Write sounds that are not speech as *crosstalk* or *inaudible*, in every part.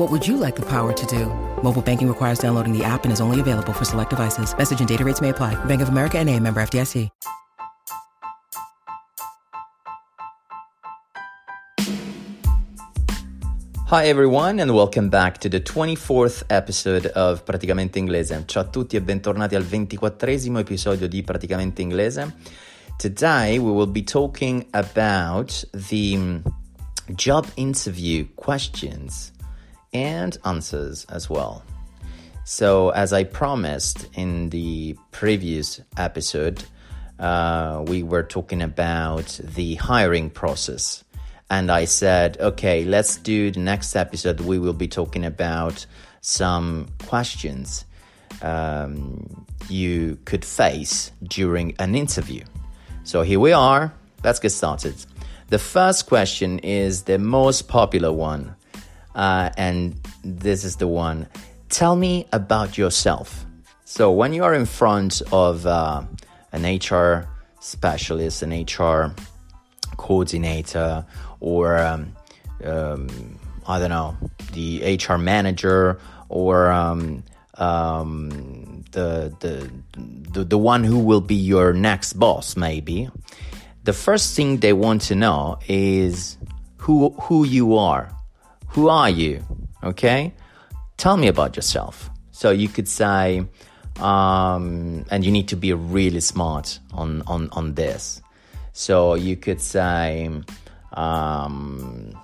What would you like the power to do? Mobile banking requires downloading the app and is only available for select devices. Message and data rates may apply. Bank of America and a member FDIC. Hi everyone and welcome back to the 24th episode of Praticamente Inglese. Ciao a tutti e bentornati al 24esimo episodio di Praticamente Inglese. Today we will be talking about the mm, job interview questions and answers as well. So, as I promised in the previous episode, uh, we were talking about the hiring process. And I said, okay, let's do the next episode. We will be talking about some questions um, you could face during an interview. So here we are. Let's get started. The first question is the most popular one, uh, and this is the one. Tell me about yourself. So when you are in front of uh, an HR specialist, an HR coordinator, or um, um, I don't know, the HR manager, or um, um, the, the the the one who will be your next boss, maybe. The first thing they want to know is who who you are. Who are you? Okay, tell me about yourself. So you could say, um, and you need to be really smart on on on this. So you could say, um,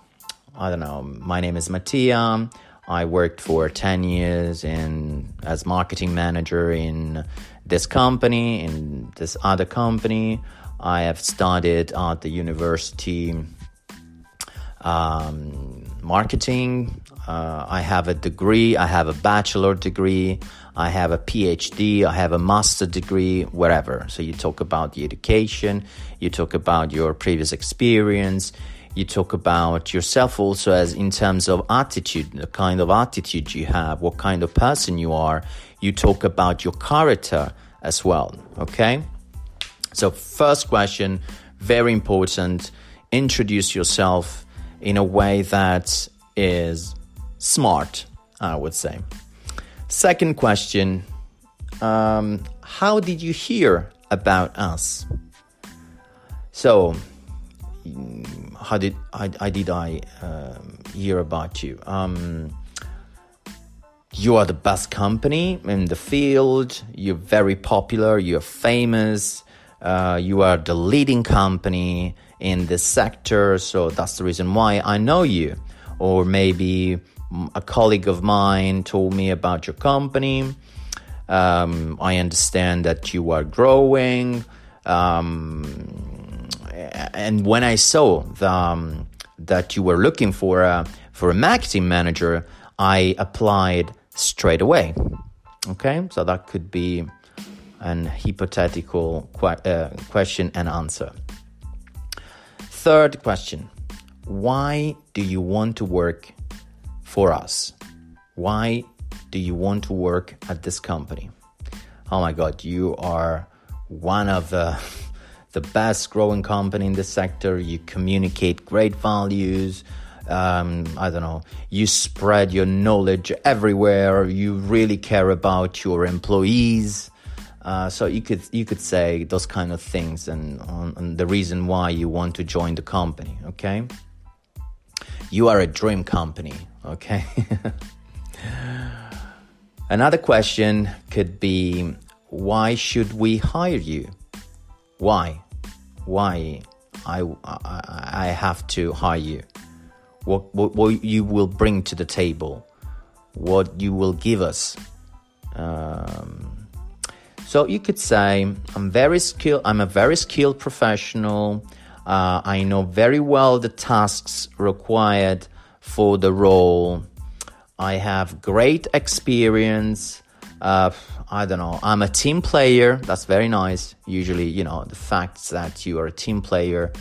I don't know, my name is Mattia. I worked for 10 years in as marketing manager in this company, in this other company. I have studied at the university um, marketing. Uh, I have a degree, I have a bachelor degree, I have a PhD, I have a master degree, whatever. So you talk about the education, you talk about your previous experience, you talk about yourself also as in terms of attitude, the kind of attitude you have, what kind of person you are. You talk about your character as well. Okay. So, first question, very important. Introduce yourself in a way that is smart, I would say. Second question, um, how did you hear about us? So, how did I, I did I um, hear about you? Um, you are the best company in the field. You're very popular. You're famous. Uh, you are the leading company in this sector, so that's the reason why I know you. Or maybe a colleague of mine told me about your company. Um, I understand that you are growing. Um, and when I saw the, um, that you were looking for a for a marketing manager, I applied straight away. Okay, so that could be an hypothetical que- uh, question and answer. Third question: Why do you want to work for us? Why do you want to work at this company? Oh my God, you are one of the *laughs* the best growing company in the sector. You communicate great values. Um, I don't know. You spread your knowledge everywhere. You really care about your employees. Uh, so you could you could say those kind of things and, and the reason why you want to join the company. Okay. You are a dream company. Okay. *laughs* Another question could be why should we hire you? Why? Why I, I, I have to hire you? What, what, what you will bring to the table? What you will give us? Um, so you could say I'm very skilled. I'm a very skilled professional. Uh, I know very well the tasks required for the role. I have great experience. Uh, I don't know. I'm a team player. That's very nice. Usually, you know, the fact that you are a team player,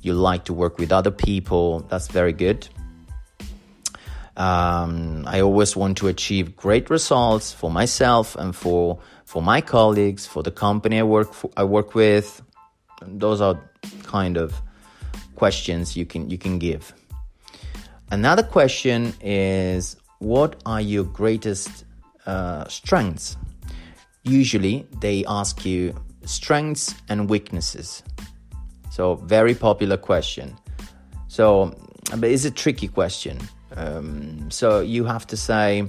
you like to work with other people. That's very good. Um, I always want to achieve great results for myself and for for my colleagues, for the company I work for, I work with. Those are kind of questions you can you can give. Another question is what are your greatest uh, strengths? Usually they ask you strengths and weaknesses. So very popular question. So but it's a tricky question. Um, so you have to say,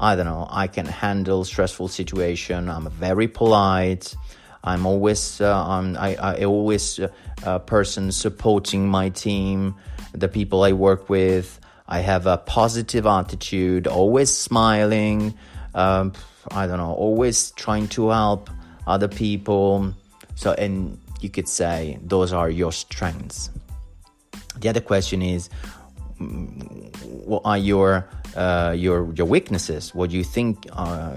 I don't know, I can handle stressful situation. I'm very polite. I'm always, uh, I'm, I, I always uh, a person supporting my team, the people I work with. I have a positive attitude, always smiling. Um, I don't know, always trying to help other people. So, and you could say those are your strengths. The other question is, what are your uh, your your weaknesses? What do you think? Uh,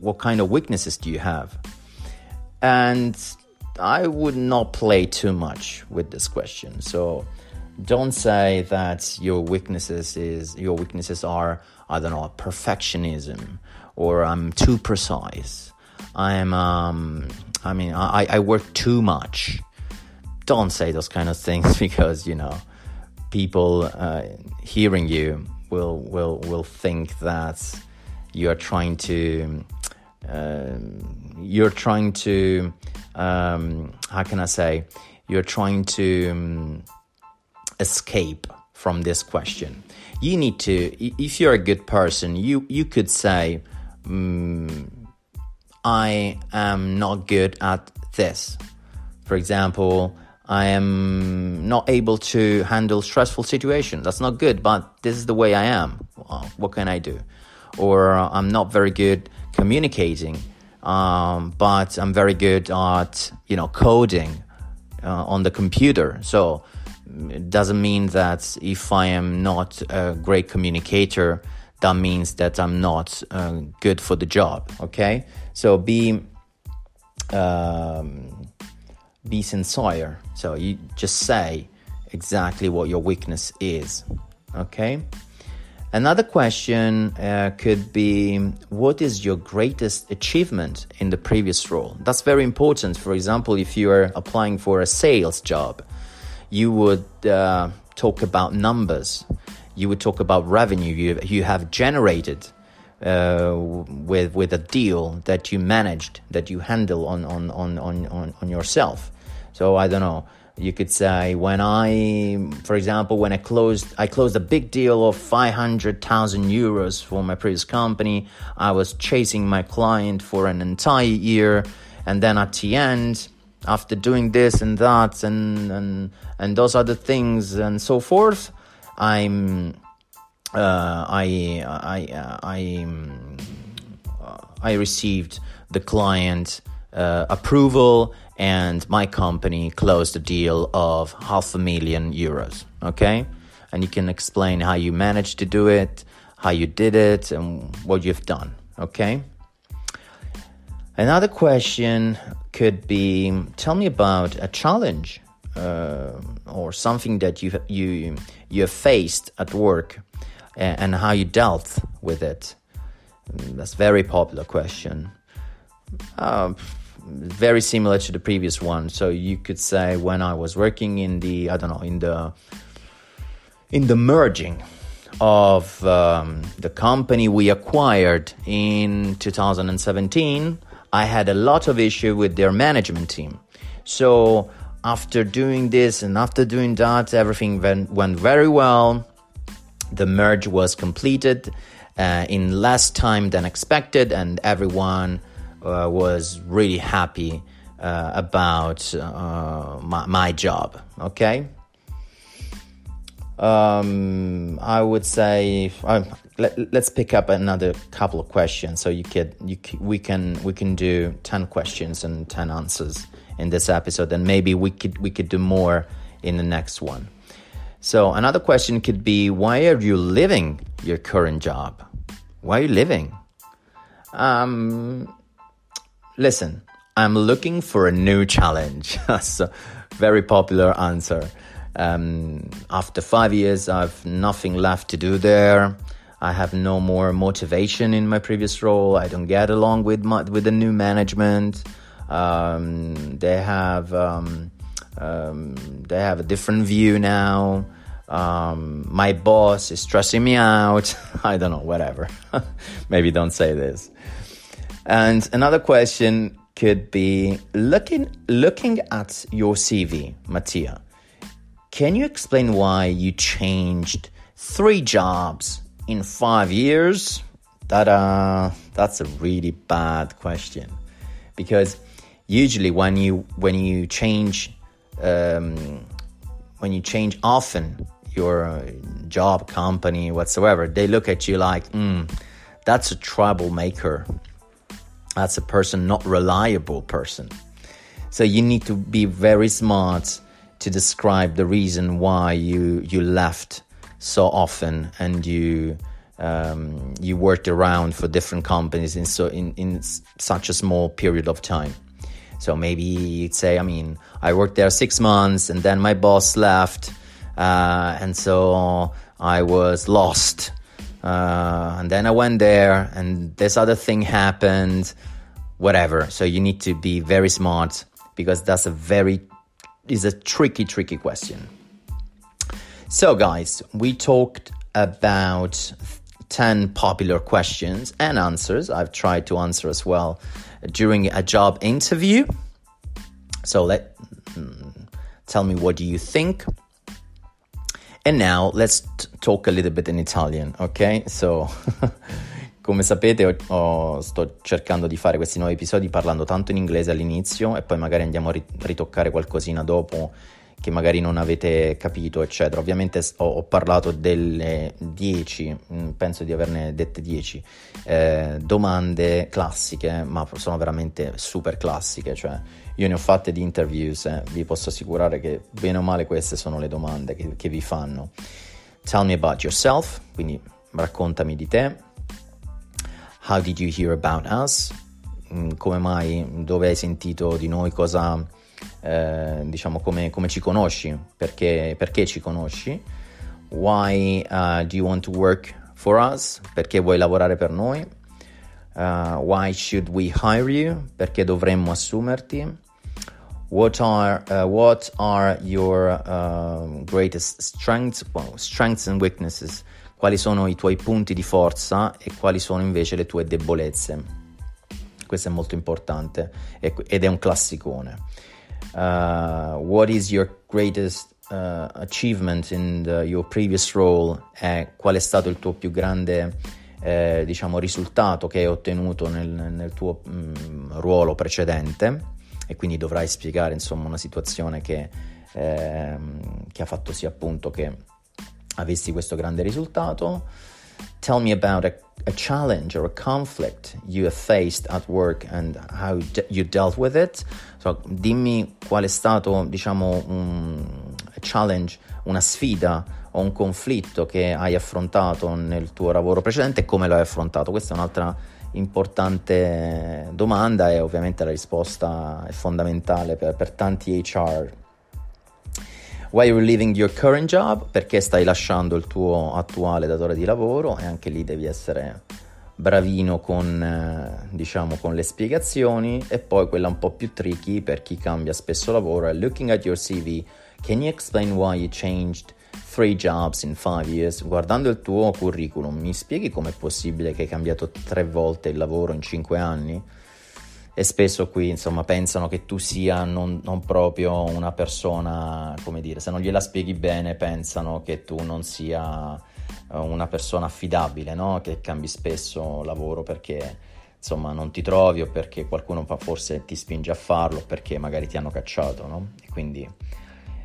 what kind of weaknesses do you have? And I would not play too much with this question. So don't say that your weaknesses is your weaknesses are I don't know perfectionism or I'm too precise. I'm um I mean I, I work too much. Don't say those kind of things *laughs* because you know people uh, hearing you will will will think that you are trying to uh, you're trying to um, how can I say you're trying to um, escape from this question. You need to if you're a good person, you you could say um, I am not good at this. For example, I am not able to handle stressful situations. That's not good, but this is the way I am. What can I do? Or uh, I'm not very good communicating, um, but I'm very good at you know coding uh, on the computer. So it doesn't mean that if I am not a great communicator, that means that I'm not uh, good for the job. Okay, so be. Um, be sincere. So you just say exactly what your weakness is. Okay? Another question uh, could be What is your greatest achievement in the previous role? That's very important. For example, if you are applying for a sales job, you would uh, talk about numbers, you would talk about revenue you, you have generated. Uh, with with a deal that you managed that you handle on on on on on yourself so I don't know. You could say when I, for example, when I closed, I closed a big deal of 500,000 euros for my previous company. I was chasing my client for an entire year. And then at the end, after doing this and that and, and, and those other things and so forth, I'm, uh, I, I, uh, I, uh, I received the client uh, approval and my company closed a deal of half a million euros. Okay? And you can explain how you managed to do it, how you did it, and what you've done. Okay? Another question could be tell me about a challenge uh, or something that you, you, you have faced at work and, how you dealt with it. That's a very popular question. Uh, very similar to the previous one. So you could say when I was working in the I don't know in the in the merging of um, the company we acquired in 2017, I had a lot of issue with their management team. So after doing this and after doing that, everything went, went very well. The merge was completed uh, in less time than expected, and everyone uh, was really happy uh, about uh, my, my, job. Okay. Um, I would say um, let, us pick up another couple of questions so you could you we can we can do 10 questions and 10 answers in this episode and maybe we could we could do more in the next one so another question could be why are you leaving your current job? Why are you leaving um listen i'm looking for a new challenge. *laughs* So very popular answer. Um, after five years i've nothing left to do there. I have no more motivation in my previous role. I don't get along with my, with the new management. Um, they have um, um, they have a different view now. Um, my boss is stressing me out. *laughs* I don't know, whatever. *laughs* Maybe don't say this. And another question could be looking looking at your CV, Mattia. Can you explain why you changed three jobs in five years? Uh, that's a really bad question, because usually when you when you change um, when you change often your uh, job, company, whatsoever, they look at you like, mm, that's a troublemaker. That's a person not reliable person. So you need to be very smart to describe the reason why you you left so often and you um, you worked around for different companies in so in, in such a small period of time. So maybe you'd say, I mean, I worked there six months and then my boss left, uh, and so I was lost. Uh, and then I went there and this other thing happened, whatever. So you need to be very smart because that's a very is a tricky, tricky question. So, guys, we talked about 10 popular questions and answers. I've tried to answer as well during a job interview. So, let mm, tell me what do you think. And now let's talk a little bit in Italian, ok? So, *laughs* come sapete, ho, ho, sto cercando di fare questi nuovi episodi parlando tanto in inglese all'inizio e poi magari andiamo a ritoccare qualcosina dopo che magari non avete capito, eccetera. Ovviamente ho, ho parlato delle 10, mm, penso di averne dette 10 eh, domande classiche, ma sono veramente super classiche, cioè io ne ho fatte di interviews, eh, vi posso assicurare che bene o male queste sono le domande che, che vi fanno. Tell me about yourself, quindi raccontami di te. How did you hear about us? Mm, come mai, dove hai sentito di noi, cosa eh, diciamo come, come, ci conosci, perché, perché ci conosci, why uh, do you want to work for us, perché vuoi lavorare per noi, uh, why should we hire you, perché dovremmo assumerti, what are, uh, what are your greatest strengths, well, strengths and weaknesses, quali sono i tuoi punti di forza e quali sono invece le tue debolezze. Questo è molto importante ed è un classicone. Uh, what is your greatest uh, achievement in the, your previous role? E qual è stato il tuo più grande eh, diciamo, risultato che hai ottenuto nel, nel tuo mh, mm, ruolo precedente? E quindi dovrai spiegare insomma una situazione che, eh, che ha fatto sì appunto che avessi questo grande risultato tell me about a, a, challenge or a conflict you have faced at work and how you dealt with it. So, dimmi qual è stato, diciamo, un challenge, una sfida o un conflitto che hai affrontato nel tuo lavoro precedente e come lo hai affrontato. Questa è un'altra importante domanda e ovviamente la risposta è fondamentale per, per tanti HR Why you're leaving your current job? Perché stai lasciando il tuo attuale datore di lavoro e anche lì devi essere bravino con, eh, diciamo, con le spiegazioni e poi quella un po' più tricky per chi cambia spesso lavoro è looking at your CV, can you explain why you changed three jobs in five years? Guardando il tuo curriculum, mi spieghi com'è possibile che hai cambiato tre volte il lavoro in cinque anni? E spesso qui insomma pensano che tu sia non, non, proprio una persona, come dire, se non gliela spieghi bene pensano che tu non sia eh, una persona affidabile, no? che cambi spesso lavoro perché insomma non ti trovi o perché qualcuno forse ti spinge a farlo perché magari ti hanno cacciato, no? E quindi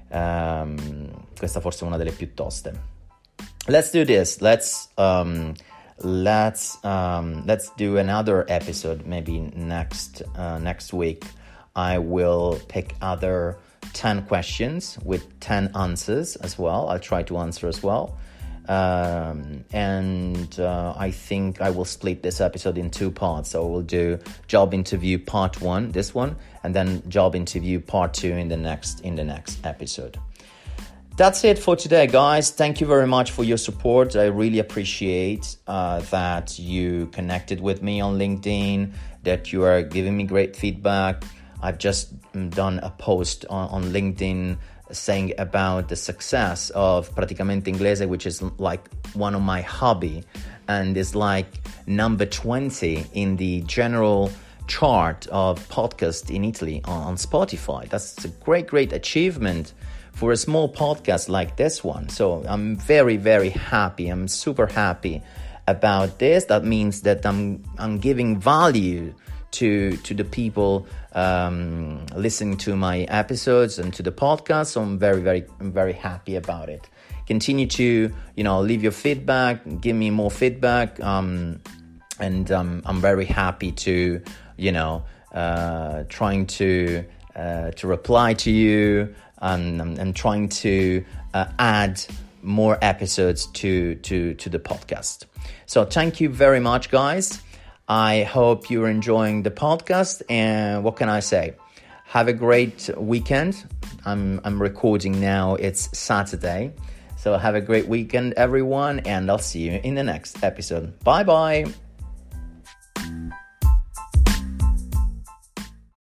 um, questa forse è una delle più toste. Let's do this. Let's um, let's um, let's do another episode maybe next uh, next week. I will pick other 10 questions with 10 answers as well. I'll try to answer as well. Um, and uh, I think I will split this episode in two parts. So we'll do job interview part one, this one, and then job interview part two in the next in the next episode. That's it for today, guys. Thank you very much for your support. I really appreciate uh, that you connected with me on LinkedIn, that you are giving me great feedback. I've just done a post on, on LinkedIn saying about the success of Praticamente Inglese, which is like one of my hobby and is like number 20 in the general chart of podcast in Italy on, on Spotify. That's a great, great achievement for a small podcast like this one. So I'm very, very happy. I'm super happy about this. That means that I'm I'm giving value to to the people um, listening to my episodes and to the podcast. So I'm very, very, very happy about it. Continue to, you know, leave your feedback, give me more feedback, um, and um, I'm very happy to, you know, uh, trying to uh, to reply to you and, and trying to uh, add more episodes to to to the podcast. So thank you very much, guys. I hope you're enjoying the podcast. And what can I say? Have a great weekend. I'm, I'm recording now, it's Saturday. So have a great weekend, everyone, and I'll see you in the next episode. Bye bye.